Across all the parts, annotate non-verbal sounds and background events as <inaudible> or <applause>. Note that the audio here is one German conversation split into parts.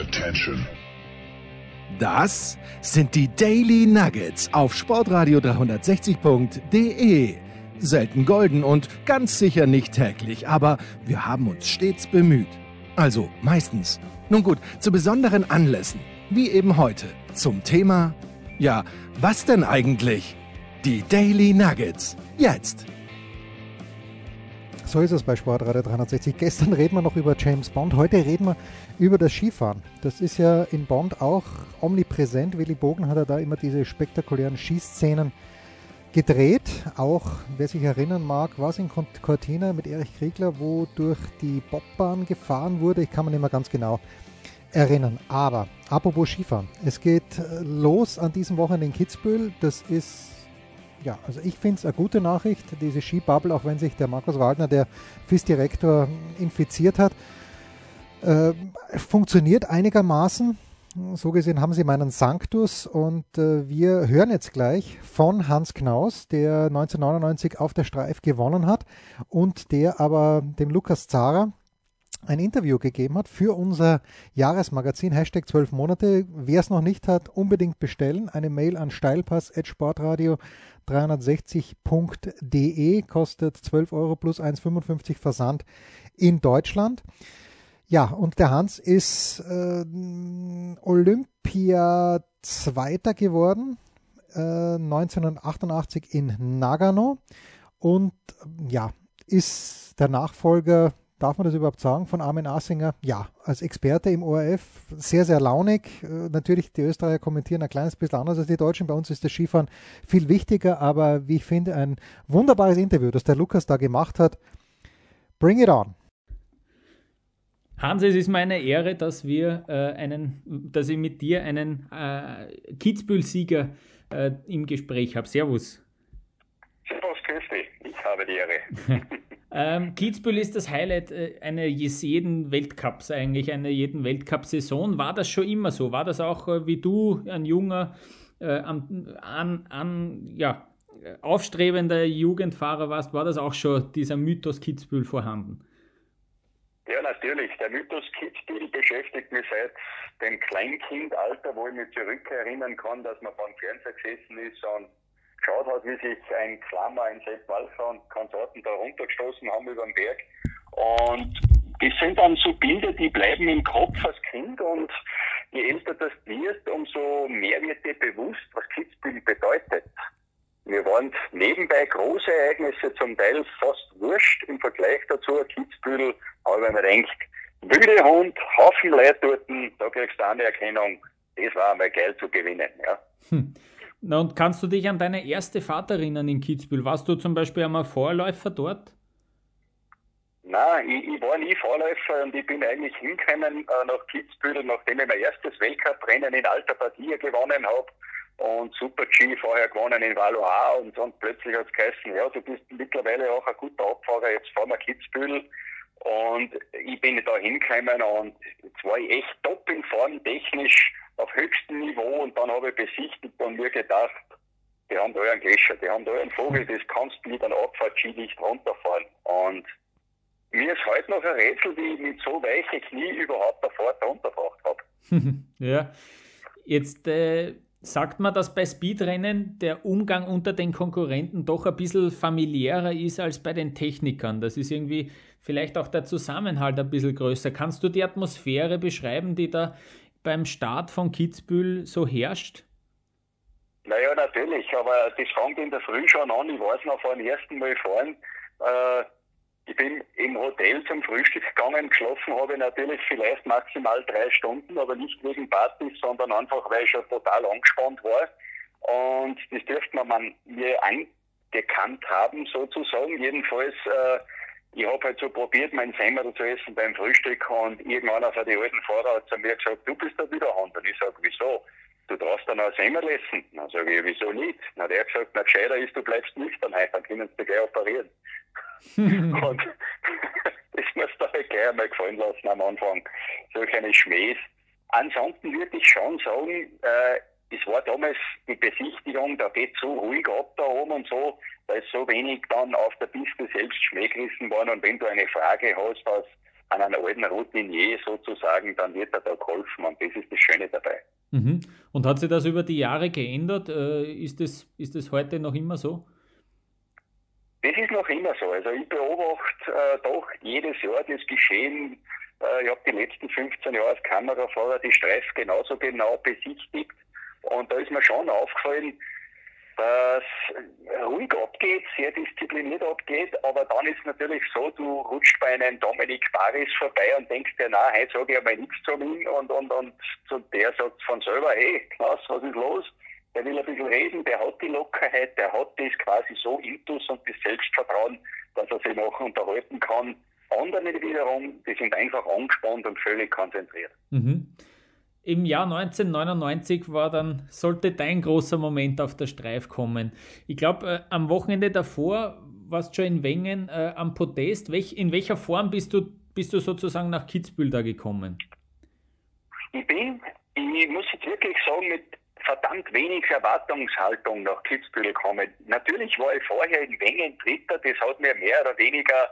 Attention. Das sind die Daily Nuggets auf Sportradio 360.de. Selten golden und ganz sicher nicht täglich, aber wir haben uns stets bemüht. Also meistens. Nun gut, zu besonderen Anlässen, wie eben heute, zum Thema, ja, was denn eigentlich? Die Daily Nuggets. Jetzt. So ist es bei Sportradio 360. Gestern reden wir noch über James Bond, heute reden wir über das Skifahren. Das ist ja in Bond auch omnipräsent. Willy Bogen hat ja da immer diese spektakulären Skiszenen gedreht. Auch, wer sich erinnern mag, war es in Cortina mit Erich Kriegler, wo durch die Bobbahn gefahren wurde. Ich kann mich nicht mehr ganz genau erinnern. Aber apropos Skifahren. Es geht los an diesem Wochenende in Kitzbühel. Das ist ja, also ich finde es eine gute Nachricht, diese Skibubble, auch wenn sich der Markus Wagner, der FIS-Direktor, infiziert hat, äh, funktioniert einigermaßen. So gesehen haben sie meinen Sanctus und äh, wir hören jetzt gleich von Hans Knaus, der 1999 auf der Streif gewonnen hat und der aber dem Lukas Zara ein Interview gegeben hat für unser Jahresmagazin, Hashtag 12 Monate. Wer es noch nicht hat, unbedingt bestellen. Eine Mail an steilpass.sportradio 360.de kostet 12 Euro plus 1,55 Versand in Deutschland. Ja, und der Hans ist äh, Olympia Zweiter geworden, äh, 1988 in Nagano und ja, ist der Nachfolger Darf man das überhaupt sagen von Armin Assinger? Ja, als Experte im ORF sehr, sehr launig. Äh, natürlich, die Österreicher kommentieren ein kleines bisschen anders als die Deutschen. Bei uns ist das Skifahren viel wichtiger, aber wie ich finde, ein wunderbares Interview, das der Lukas da gemacht hat. Bring it on. Hans, es ist meine Ehre, dass wir äh, einen, dass ich mit dir einen äh, Kitzbühel-Sieger äh, im Gespräch habe. Servus. Servus, grüß dich. Ich habe die Ehre. <laughs> Ähm, Kitzbühel ist das Highlight äh, eines jeden Weltcups eigentlich, einer jeden Weltcup-Saison. War das schon immer so? War das auch äh, wie du, ein junger, äh, an, an, ja, aufstrebender Jugendfahrer warst, war das auch schon dieser Mythos Kitzbühel vorhanden? Ja, natürlich. Der Mythos Kitzbühel beschäftigt mich seit dem Kleinkindalter, wo ich mich zurückerinnern kann, dass man beim Fernseher gesessen ist und geschaut hat, wie sich ein Klammer, ein Sepp Walfer und Konsorten da runtergestoßen haben über den Berg. Und das sind dann so Bilder, die bleiben im Kopf als Kind und je älter das wirst, umso mehr wird dir bewusst, was Kitzbühel bedeutet. Wir waren nebenbei große Ereignisse, zum Teil fast wurscht im Vergleich dazu. Kitzbühel, aber wenn man denkt, wilde Hund, Haufen Leute dort, da kriegst du eine Erkennung, das war einmal geil zu gewinnen. Ja. Hm. Na, und kannst du dich an deine erste Fahrt erinnern in Kitzbühel? Warst du zum Beispiel einmal Vorläufer dort? Nein, ich, ich, war nie Vorläufer und ich bin eigentlich hingekommen äh, nach Kitzbühel, nachdem ich mein erstes Weltcuprennen in alter Partie gewonnen habe und Super-G vorher gewonnen in Valois und dann plötzlich hat es geheißen, ja, du bist mittlerweile auch ein guter Abfahrer, jetzt fahren wir Kitzbühel und ich bin da hingekommen und jetzt war ich echt top in Form, technisch auf höchstem Niveau und dann habe ich besichtigt und mir gedacht, die haben da einen Gletscher, die haben da einen Vogel, das kannst du mit einem Abfahrtski nicht runterfahren. Und mir ist heute noch ein Rätsel, wie ich mit so weichen Knie überhaupt der Fahrt runtergebracht habe. <laughs> ja, jetzt äh, sagt man, dass bei Speedrennen der Umgang unter den Konkurrenten doch ein bisschen familiärer ist als bei den Technikern. Das ist irgendwie vielleicht auch der Zusammenhalt ein bisschen größer. Kannst du die Atmosphäre beschreiben, die da beim Start von Kitzbühel so herrscht? Naja, natürlich, aber das fängt in der Früh schon an. Ich weiß noch vor dem ersten Mal fahren. Äh, ich bin im Hotel zum Frühstück gegangen, geschlafen habe ich natürlich vielleicht maximal drei Stunden, aber nicht wegen Partys, sondern einfach, weil ich schon total angespannt war. Und das dürfte man mir angekannt haben, sozusagen. Jedenfalls äh, ich habe halt so probiert, mein Semmel zu essen beim Frühstück und irgendeiner von den alten Fahrer hat zu mir gesagt, du bist der Widerhand. Und ich sage, wieso? Du darfst dann auch Semmel essen. Dann sage ich, wieso nicht? Dann hat er gesagt, na gescheiter ist, du bleibst nüchtern heute, dann können sie dich gleich operieren. <laughs> und <laughs> das muss da halt gleich einmal gefallen lassen am Anfang. Solch eine Schmähs. Ansonsten würde ich schon sagen, äh, es war damals die Besichtigung, da geht so ruhig ab da oben und so, da ist so wenig dann auf der Piste selbst Schmäh worden und wenn du eine Frage hast aus an einen alten Routinier sozusagen, dann wird er da geholfen. Und das ist das Schöne dabei. Mhm. Und hat sich das über die Jahre geändert? Äh, ist, das, ist das heute noch immer so? Das ist noch immer so. Also ich beobachte äh, doch jedes Jahr das Geschehen. Äh, ich habe die letzten 15 Jahre als Kamerafahrer die Streif genauso genau besichtigt. Und da ist mir schon aufgefallen, dass ruhig abgeht, sehr diszipliniert abgeht, aber dann ist natürlich so, du rutscht bei einem Dominik Baris vorbei und denkst dir, na, heute sage ich einmal nichts zu ihm und, und, und, und der sagt von selber, hey, Klaus, was ist los? Der will ein bisschen reden, der hat die Lockerheit, der hat das quasi so intus und das Selbstvertrauen, dass er sich noch unterhalten kann. Andere wiederum, die sind einfach angespannt und völlig konzentriert. Mhm. Im Jahr 1999 war dann, sollte dein großer Moment auf der Streif kommen. Ich glaube, äh, am Wochenende davor warst du schon in Wengen äh, am Podest. Welch, in welcher Form bist du, bist du sozusagen nach Kitzbühel da gekommen? Ich bin, ich muss jetzt wirklich sagen, mit verdammt wenig Erwartungshaltung nach Kitzbühel gekommen. Natürlich war ich vorher in Wengen Dritter, das hat mir mehr oder weniger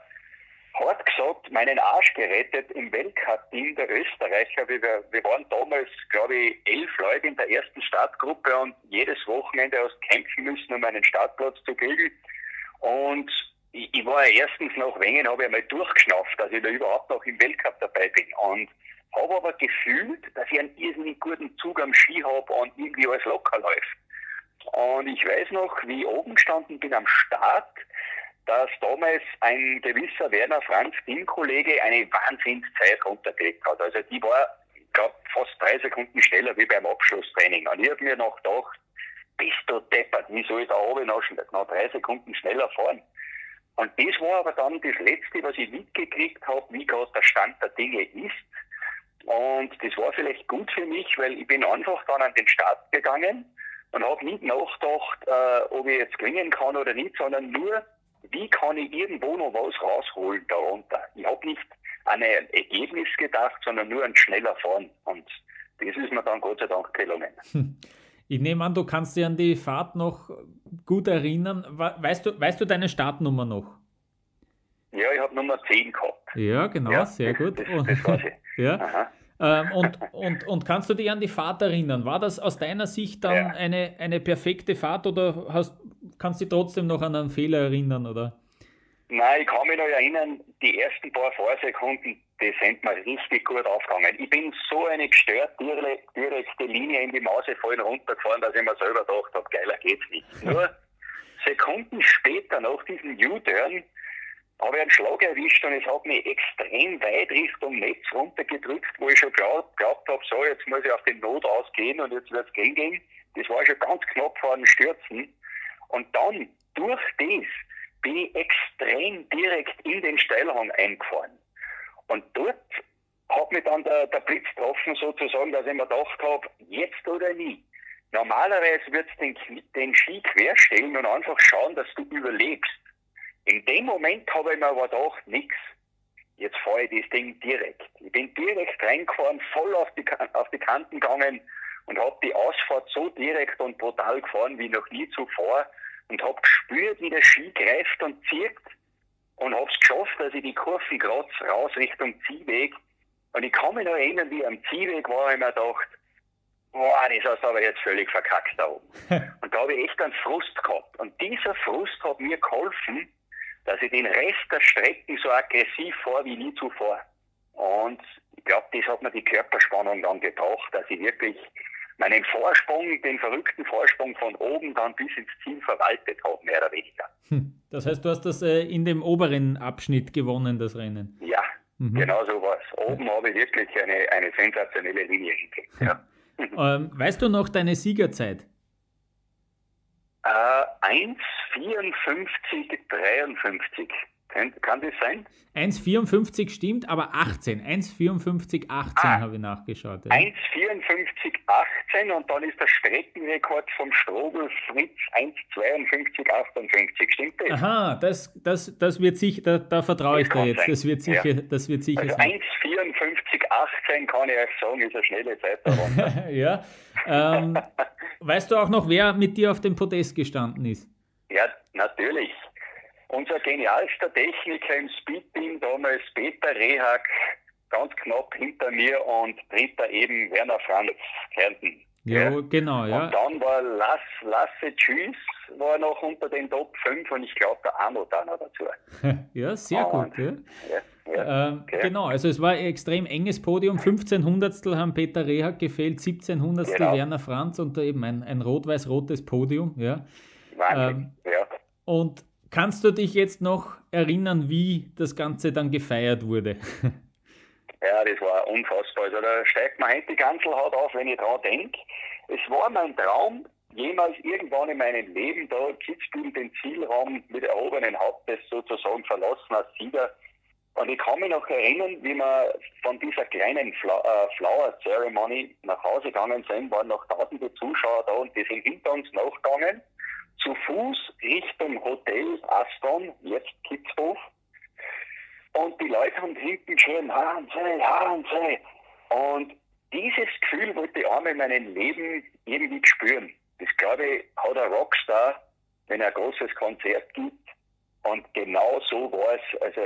hart gesagt meinen Arsch gerettet im Weltcup-Team der Österreicher. Wir, wir waren damals, glaube ich, elf Leute in der ersten Startgruppe und jedes Wochenende aus kämpfen müssen, um einen Startplatz zu kriegen. Und ich, ich war ja erstens nach Wengen, habe ich einmal durchgeschnappt, dass ich da überhaupt noch im Weltcup dabei bin. Und habe aber gefühlt, dass ich einen irrsinnig guten Zug am Ski habe und irgendwie alles locker läuft. Und ich weiß noch, wie ich oben gestanden bin am Start, dass damals ein gewisser Werner Franz, Teamkollege, eine Wahnsinnszeit runtergelegt hat. Also die war, ich glaube, fast drei Sekunden schneller wie beim Abschlusstraining. Und ich habe mir noch gedacht, bist du deppert, wie soll ich da oben noch, noch drei Sekunden schneller fahren? Und das war aber dann das Letzte, was ich mitgekriegt habe, wie gerade der Stand der Dinge ist. Und das war vielleicht gut für mich, weil ich bin einfach dann an den Start gegangen und habe nicht nachgedacht, äh, ob ich jetzt gewinnen kann oder nicht, sondern nur, wie kann ich irgendwo noch was rausholen darunter? Ich habe nicht an ein Ergebnis gedacht, sondern nur an schneller Fahren. Und das ist mir dann Gott sei Dank gelungen. Hm. Ich nehme an, du kannst dich an die Fahrt noch gut erinnern. Weißt du, weißt du deine Startnummer noch? Ja, ich habe Nummer 10 gehabt. Ja, genau, ja, sehr das, gut. Das, das weiß ich. <laughs> ja. Ähm, und, und, und kannst du dich an die Fahrt erinnern? War das aus deiner Sicht dann ja. eine, eine perfekte Fahrt oder hast, kannst du dich trotzdem noch an einen Fehler erinnern? Oder? Nein, ich kann mich noch erinnern, die ersten paar Fahrsekunden, die sind mir richtig gut aufgegangen. Ich bin so eine gestört direkte Linie in die Mausefallen runtergefahren, dass ich mir selber gedacht habe, geiler geht's nicht. <laughs> Nur Sekunden später, nach diesem U-Turn, habe ich einen Schlag erwischt und es hat mich extrem weit Richtung Netz runtergedrückt, wo ich schon glaubt, glaubt habe, so, jetzt muss ich auf den Not ausgehen und jetzt wird es gehen gehen. Das war schon ganz knapp vor dem Stürzen. Und dann, durch das, bin ich extrem direkt in den Steilhang eingefahren. Und dort hat mich dann der, der Blitz getroffen, sozusagen, dass ich mir gedacht habe, jetzt oder nie. Normalerweise wird es den, den Ski querstellen und einfach schauen, dass du überlebst. In dem Moment habe ich mir aber gedacht, nix. Jetzt fahre ich das Ding direkt. Ich bin direkt reingefahren, voll auf die, auf die Kanten gegangen und habe die Ausfahrt so direkt und brutal gefahren wie noch nie zuvor und habe gespürt, wie der Ski greift und zieht und habe es geschafft, dass ich die Kurven gerade raus Richtung Ziehweg und ich kann mich noch erinnern, wie am Ziehweg war, ich mir gedacht, boah, das hast du aber jetzt völlig verkackt da oben. <laughs> und da habe ich echt einen Frust gehabt. Und dieser Frust hat mir geholfen, dass ich den Rest der Strecken so aggressiv fahre wie nie zuvor. Und ich glaube, das hat mir die Körperspannung dann gebracht, dass ich wirklich meinen Vorsprung, den verrückten Vorsprung von oben dann bis ins Ziel verwaltet habe, mehr oder weniger. Hm. Das heißt, du hast das äh, in dem oberen Abschnitt gewonnen, das Rennen? Ja, mhm. genau so war es. Oben habe ich wirklich eine, eine sensationelle Linie hingekriegt. Ja. <laughs> Ähm, weißt du noch deine Siegerzeit? Äh, 1,54,53. Kann, das sein? 1,54 stimmt, aber 18. 1,54,18 ah, habe ich nachgeschaut. Ja. 1,54,18 und dann ist der Streckenrekord vom Strobel Fritz 1,52,58. Stimmt das? Aha, das, das, das wird sicher, da, da vertraue ich dir jetzt. Sein. Das wird sicher, ja. das wird sicher also 1,54,18 kann ich euch sagen, ist eine schnelle Zeit <laughs> ja. Ähm, <laughs> weißt du auch noch, wer mit dir auf dem Podest gestanden ist? Ja, natürlich. Unser genialster Techniker im Speedteam, damals Peter Rehak, ganz knapp hinter mir und dritter eben Werner Franz Kärnten. Ja, ja, genau, ja. Und dann war Lass, Lasse Tschüss, war noch unter den Top 5 und ich glaube der Arno da noch dazu. <laughs> ja, sehr und, gut, ja. ja, ja ähm, okay. Genau, also es war ein extrem enges Podium. 15 Hundertstel haben Peter Rehak gefehlt, 17 Hundertstel genau. Werner Franz und eben ein, ein rot-weiß-rotes Podium, ja. Wahnsinn, ähm, ja. Und kannst du dich jetzt noch erinnern, wie das Ganze dann gefeiert wurde? Ja, das war unfassbar. Also da steigt mir heute die Ganzelhaut auf, wenn ich daran denke. Es war mein Traum, jemals irgendwann in meinem Leben da Kitzbühel den Zielraum mit erhobenen Hauptes sozusagen verlassen als Sieger. Und ich kann mich noch erinnern, wie wir von dieser kleinen Fla äh, Flower Ceremony nach Hause gegangen sind, waren noch tausende Zuschauer da und die sind hinter uns nachgegangen, zu Fuß Richtung Hotel Aston, jetzt Kitzhof. Und die Leute haben hinten geschrien, Hansel, Hansel. Und dieses Gefühl wollte ich einmal in meinem Leben irgendwie spüren. Das, glaube ich, hat ein Rockstar, wenn er ein großes Konzert gibt. Und genau so war es. Also,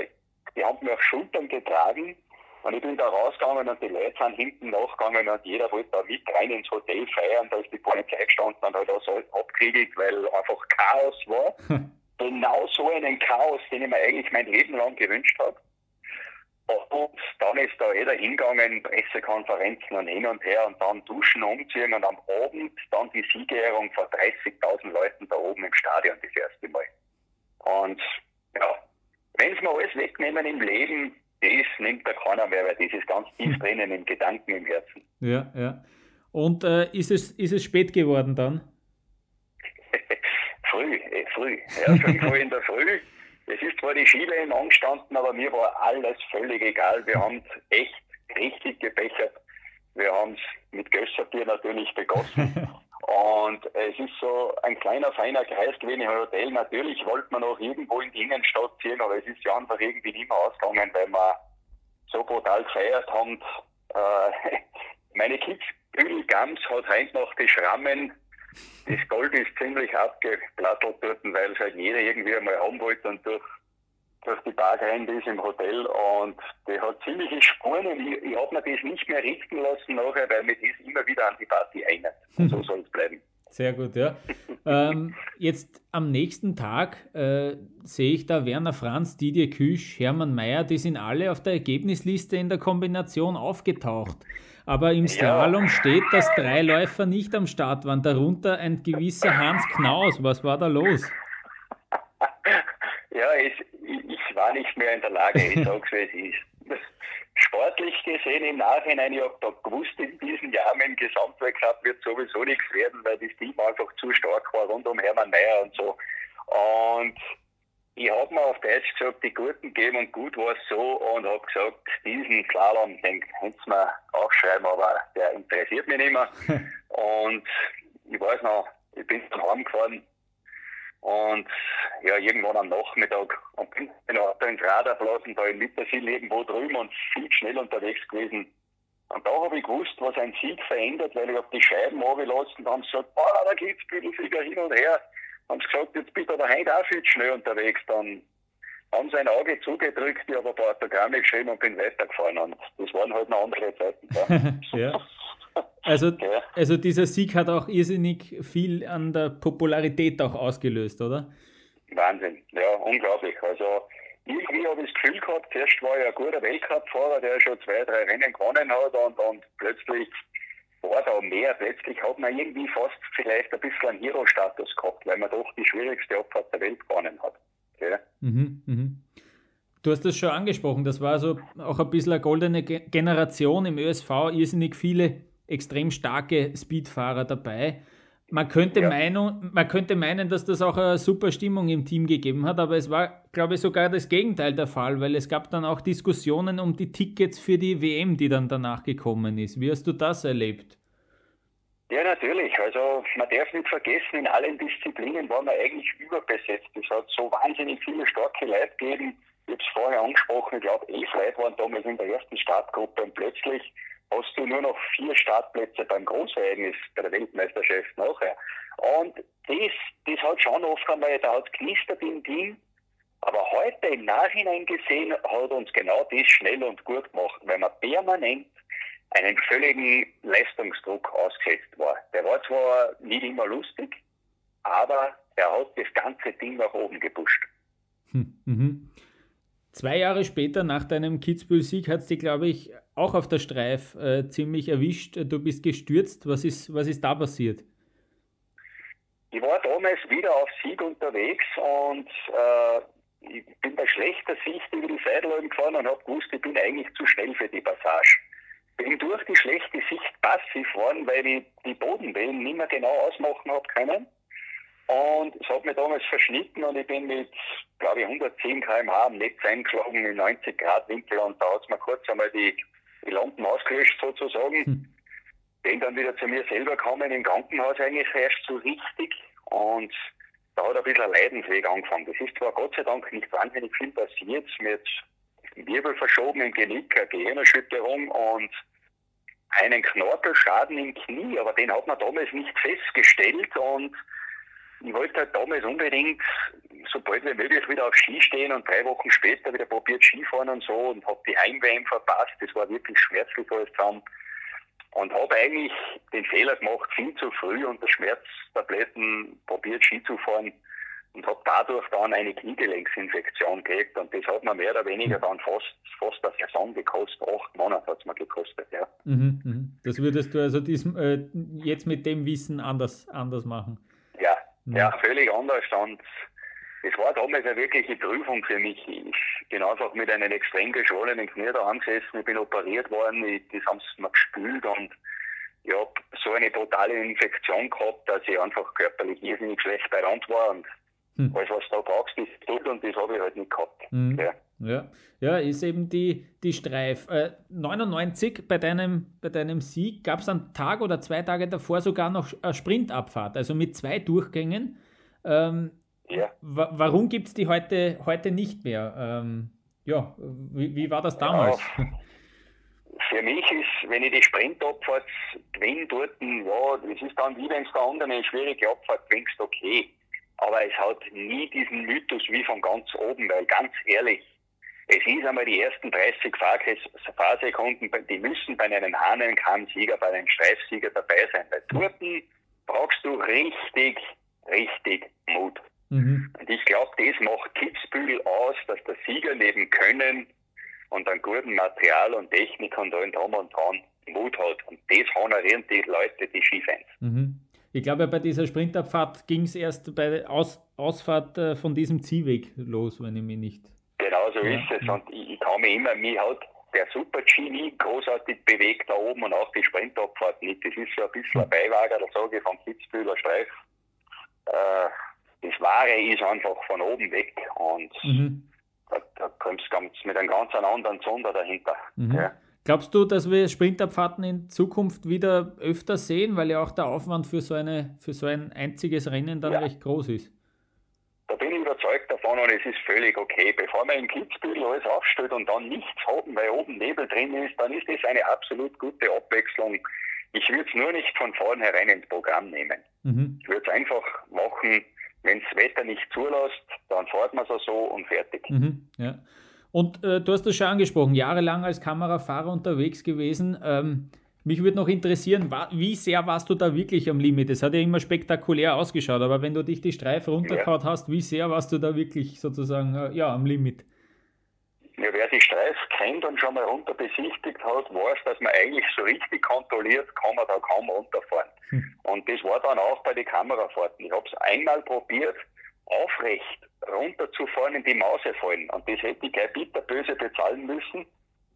die haben mich auf Schultern getragen. Und ich bin da rausgegangen und die Leute sind hinten nachgegangen und jeder wollte da mit rein ins Hotel feiern. Da ist die Polizei gestanden und hat alles abgeriegelt, weil einfach Chaos war. genau so einen Chaos, den ich mir eigentlich mein Leben lang gewünscht habe. Und dann ist da jeder hingegangen, Pressekonferenzen und hin und her und dann duschen, umziehen und am Abend dann die Siegerehrung vor 30.000 Leuten da oben im Stadion das erste Mal. Und ja, wenn sie mir alles wegnehmen im Leben, das nimmt da keiner mehr, weil das ist ganz tief drinnen im Gedanken, im Herzen. Ja, ja. Und äh, ist, es, ist es spät geworden dann? <laughs> früh, eh, früh. Ja, fünf Uhr in der Früh. Es ist zwar die Skilehne angestanden, aber mir war alles völlig egal. Wir haben es echt richtig gebechert. Wir haben es mit Gösserbier natürlich begossen. <laughs> Und es ist so ein kleiner, feiner Kreis gewesen im Hotel. Natürlich wollte man noch irgendwo in die Innenstadt ziehen, aber es ist ja einfach irgendwie nicht mehr ausgegangen, weil wir so brutal gefeiert haben. Äh, <laughs> meine Kids, Gams hat heute noch die Schrammen das Gold ist ziemlich abgeplattelt dort, weil es halt jeder irgendwie einmal haben wollte und durch, durch die Bar gerannt ist im Hotel und der hat ziemliche Spuren und ich, ich habe mir das nicht mehr richten lassen nachher, weil mir das immer wieder an die Party erinnert. Und <laughs> so soll es bleiben. Sehr gut, ja. ähm, jetzt am nächsten Tag äh, sehe ich da Werner Franz, Didier Küsch, Hermann Mayer, die sind alle auf der Ergebnisliste in der Kombination aufgetaucht. Aber im Slalom ja. steht, dass drei Läufer nicht am Start waren, darunter ein gewisser Hans Knaus. Was war da los? <laughs> Ja, es, ich war nicht mehr in der Lage, ich sag's wie es <laughs> ist. Sportlich gesehen im Nachhinein, ich habe da gewusst, in diesem Jahr mit dem Gesamtweltcup wird sowieso nichts werden, weil das Team einfach zu stark war rund um Hermann Mayer und so. Und ich habe mir auf Deutsch gesagt, die Guten geben und gut war es so und habe gesagt, diesen Slalom, den könnt mir aufschreiben, aber der interessiert mich nicht mehr. <laughs> und ich weiß noch, ich bin dann heimgefahren und ja, irgendwann am Nachmittag und bin in Auto ins Radarplatz und da in Mittersil irgendwo drüben und viel schnell unterwegs gewesen. Und da habe ich gewusst, was ein Sieg verändert, weil ich habe die Scheiben runtergelassen und dann gesagt, boah, da geht's Büdelflieger hin und her haben sie gesagt, jetzt bist du aber heute auch viel schnell unterwegs. Dann haben sie ein Auge zugedrückt, ich habe ein paar Autogramme geschrieben und bin weitergefahren. Und das waren halt noch andere Zeiten. <laughs> Ja. Ja. Also, <laughs> ja. also dieser Sieg hat auch irrsinnig viel an der Popularität auch ausgelöst, oder? Wahnsinn, ja, unglaublich. Also irgendwie habe ich das Gefühl gehabt, zuerst war ich ein guter Weltcup-Fahrer, der schon zwei, drei Rennen gewonnen hat und, und plötzlich war da mehr. Plötzlich hat man irgendwie fast vielleicht ein bisschen einen Hero-Status gehabt, weil man doch die schwierigste Abfahrt der Welt gewonnen hat. Ja. Mhm, mhm. Du hast das schon angesprochen, das war so auch ein bisschen eine goldene Generation im ÖSV, irrsinnig viele extrem starke Speedfahrer dabei. Man könnte, ja. meinen, man könnte meinen, dass das auch eine super Stimmung im Team gegeben hat, aber es war, glaube ich, sogar das Gegenteil der Fall, weil es gab dann auch Diskussionen um die Tickets für die WM, die dann danach gekommen ist. Wie hast du das erlebt? Ja, natürlich. Also man darf nicht vergessen, in allen Disziplinen waren wir eigentlich überbesetzt. Es hat so wahnsinnig viele starke Leute gegeben. Ich habe es vorher angesprochen, ich glaube, elf Leute waren damals in der ersten Startgruppe und plötzlich hast du nur noch vier Startplätze beim Großereignis bei der Weltmeisterschaft nachher. Und das, das hat schon oft einmal, da hat knistert im Team. Aber heute im Nachhinein gesehen hat uns genau das schnell und gut gemacht, weil man permanent einen völligen Leistungsdruck ausgesetzt war. Der war zwar nicht immer lustig, aber er hat das ganze Ding nach oben gepusht. Hm, mhm. Zwei Jahre später, nach deinem Kitzbühel-Sieg, hat es dich, glaube ich, auch auf der Streif äh, ziemlich erwischt. Du bist gestürzt. Was ist, was ist da passiert? Ich war damals wieder auf Sieg unterwegs und äh, ich bin bei schlechter Sicht über die Seitenläufe gefahren und habe gewusst, ich bin eigentlich zu schnell für die Passage. Bin durch die schlechte Sicht passiv geworden, weil ich die Bodenwellen nicht mehr genau ausmachen habe können. Und es hat mich damals verschnitten und ich bin mit, glaube ich, 110 km/h am Netz eingeschlagen in 90 Grad Winkel und da hat es mir kurz einmal die, die Lampen ausgelöscht sozusagen. Hm. Bin dann wieder zu mir selber gekommen, im Krankenhaus eigentlich erst so richtig und da hat ein bisschen ein Leidensweg angefangen. Das ist zwar Gott sei Dank nicht wahnsinnig viel passiert, jetzt Wirbel verschoben im Genick, eine Gehirnerschütterung und einen Knorpelschaden im Knie, aber den hat man damals nicht festgestellt und ich wollte halt damals unbedingt so bald wie möglich wieder auf Ski stehen und drei Wochen später wieder probiert Skifahren und so und habe die Heimwärme verpasst. Das war wirklich schmerzlich alles zusammen. Und habe eigentlich den Fehler gemacht, viel zu früh unter Schmerztabletten probiert Ski zu fahren und habe dadurch dann eine Kniegelenksinfektion gekriegt und das hat mir mehr oder weniger dann fast, fast eine Saison gekostet. Acht Monate hat es mir gekostet, ja. Mhm, mhm. Das würdest du also diesem, äh, jetzt mit dem Wissen anders, anders machen? Ja, völlig anders. Und es war damals eine wirkliche Prüfung für mich. Ich bin einfach mit einem extrem geschwollenen Knie da angesessen, ich bin operiert worden, ich, das haben sie mir gespült und ich habe so eine totale Infektion gehabt, dass ich einfach körperlich irrsinnig schlecht bei Rand war und hm. alles, was du da brauchst, ist tut und das habe ich halt nicht gehabt. Hm. Ja. Ja. ja, ist eben die, die Streif. Äh, 99 bei deinem, bei deinem Sieg gab es einen Tag oder zwei Tage davor sogar noch eine Sprintabfahrt, also mit zwei Durchgängen. Ähm, ja. Warum gibt es die heute, heute nicht mehr? Ähm, ja, wie, wie, war das damals? Ja, <laughs> <laughs> für mich ist, wenn ich die Sprintabfahrt gewinne dort, ja, das ist dann wie wenn es der andere eine schwierige Abfahrt gewinnst, okay. Aber es hat nie diesen Mythos wie von ganz oben, weil ganz ehrlich, es ist einmal die ersten 30 Fahrsekunden, die müssen bei einem Hahnenkamm-Sieger, bei einem Streifsieger dabei sein. Bei Turten brauchst du richtig, richtig Mut. Mhm. Und ich glaube, das macht Kitzbühel aus, dass der Sieger neben Können und einem guten Material und Technik und allem drum und dran Mut hat. Und das honorieren die Leute, die Skifans. Mhm. Ich glaube, bei dieser Sprintabfahrt ging es erst bei der Aus Ausfahrt äh, von diesem Ziehweg los, wenn ich mich nicht Genau so ja. ist es. Und ich, ich kann mich immer, mich hat der Super-G nie großartig bewegt da oben und auch die Sprintabfahrt nicht. Das ist so ein bisschen ein Beiwagen, da sage ich, von Kitzbühler Streif. Äh, das Wahre ist einfach von oben weg und mhm. da, da kommst du mit einem ganz anderen Sonder dahinter. Mhm. Ja. Glaubst du, dass wir Sprintabfahrten in Zukunft wieder öfter sehen, weil ja auch der Aufwand für so, eine, für so ein einziges Rennen dann ja. recht groß ist? Da bin ich überzeugt davon und es ist völlig okay. Bevor man im Kitzbühel alles aufstellt und dann nichts haben, weil oben Nebel drin ist, dann ist das eine absolut gute Abwechslung. Ich würde es nur nicht von vornherein ins Programm nehmen. Mhm. Ich würde es einfach machen, wenn das Wetter nicht zulässt, dann fährt man es so und fertig. Mhm, ja. Und äh, du hast das schon angesprochen, jahrelang als Kamerafahrer unterwegs gewesen. Ähm, mich würde noch interessieren, wie sehr warst du da wirklich am Limit? Es hat ja immer spektakulär ausgeschaut, aber wenn du dich die Streife runtergehauen hast, wie sehr warst du da wirklich sozusagen äh, ja, am Limit? Ja, wer die Streif kennt und schon mal runter besichtigt hat, weiß, dass man eigentlich so richtig kontrolliert, kann man da kaum runterfahren. Hm. Und das war dann auch bei den Kamerafahrten. Ich habe es einmal probiert, aufrecht runterzufahren in die Mause fallen. Und das hätte ich gleich bitterböse bezahlen müssen,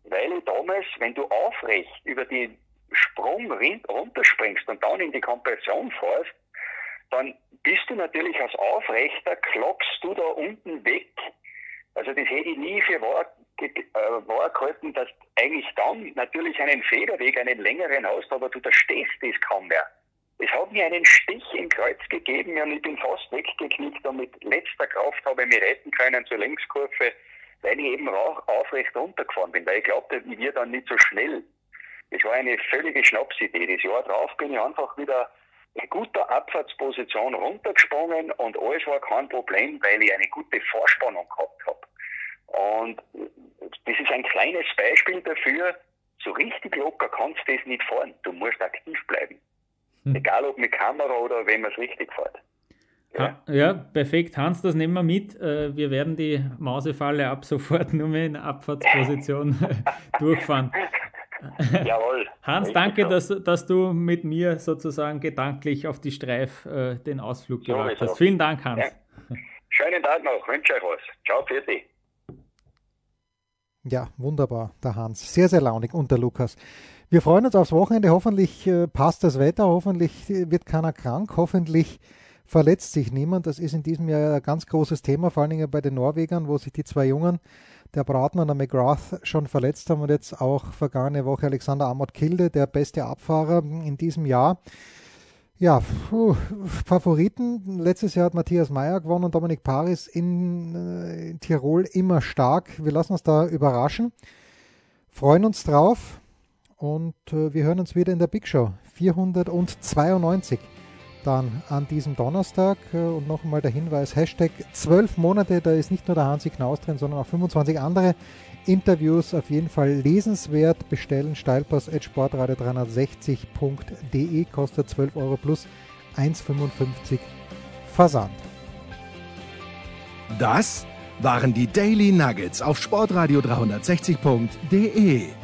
weil ich damals, wenn du aufrecht über die Sprung runterspringst und dann in die Kompression fährst, dann bist du natürlich als Aufrechter, klockst du da unten weg. Also das hätte ich nie für wahr, äh, wahr gehalten, dass eigentlich dann natürlich einen Federweg, einen längeren hast, aber du da stehst das kaum mehr. Es hat mir einen Stich im Kreuz gegeben und ich bin fast weggeknickt und mit letzter Kraft habe ich mich retten können zur Längskurve, weil ich eben auch aufrecht runtergefahren bin, weil ich glaubte, ich werde dann nicht so schnell. Es war eine völlige Schnapsidee. Das Jahr drauf bin ich einfach wieder in guter Abfahrtsposition runtergesprungen und alles war kein Problem, weil ich eine gute Vorspannung gehabt habe. Und das ist ein kleines Beispiel dafür, so richtig locker kannst du das nicht fahren. Du musst aktiv bleiben. Hm. Egal ob mit Kamera oder wenn man es richtig fährt. Ja. ja. perfekt. Hans, das nehmen wir mit. Äh, wir werden die Mausefalle ab sofort nur mehr in Abfahrtsposition <laughs> durchfahren. Jawohl. Hans, danke, dass, dass du mit mir sozusagen gedanklich auf die Streif äh, den Ausflug gemacht hast. Vielen Dank, Hans. Ja. Schönen Tag noch. Wünsche euch was. Ciao, für dich. Ja, wunderbar, der Hans. Sehr, sehr launig und der Lukas. Wir freuen uns aufs Wochenende. Hoffentlich äh, passt das Wetter, hoffentlich wird keiner krank, hoffentlich verletzt sich niemand. Das ist in diesem Jahr ein ganz großes Thema, vor allen Dingen bei den Norwegern, wo sich die zwei Jungen der Bratner und der McGrath schon verletzt haben und jetzt auch vergangene Woche Alexander Amott Kilde, der beste Abfahrer in diesem Jahr. Ja, puh, Favoriten. Letztes Jahr hat Matthias Meyer gewonnen und Dominik Paris in, äh, in Tirol immer stark. Wir lassen uns da überraschen, freuen uns drauf und äh, wir hören uns wieder in der Big Show 492 dann an diesem Donnerstag. Äh, und noch einmal der Hinweis, Hashtag 12 Monate, da ist nicht nur der Hansi Knaus drin, sondern auch 25 andere Interviews. Auf jeden Fall lesenswert. Bestellen Steilpass at sportradio360.de, kostet 12 Euro plus 1,55 Versand. Das waren die Daily Nuggets auf sportradio360.de.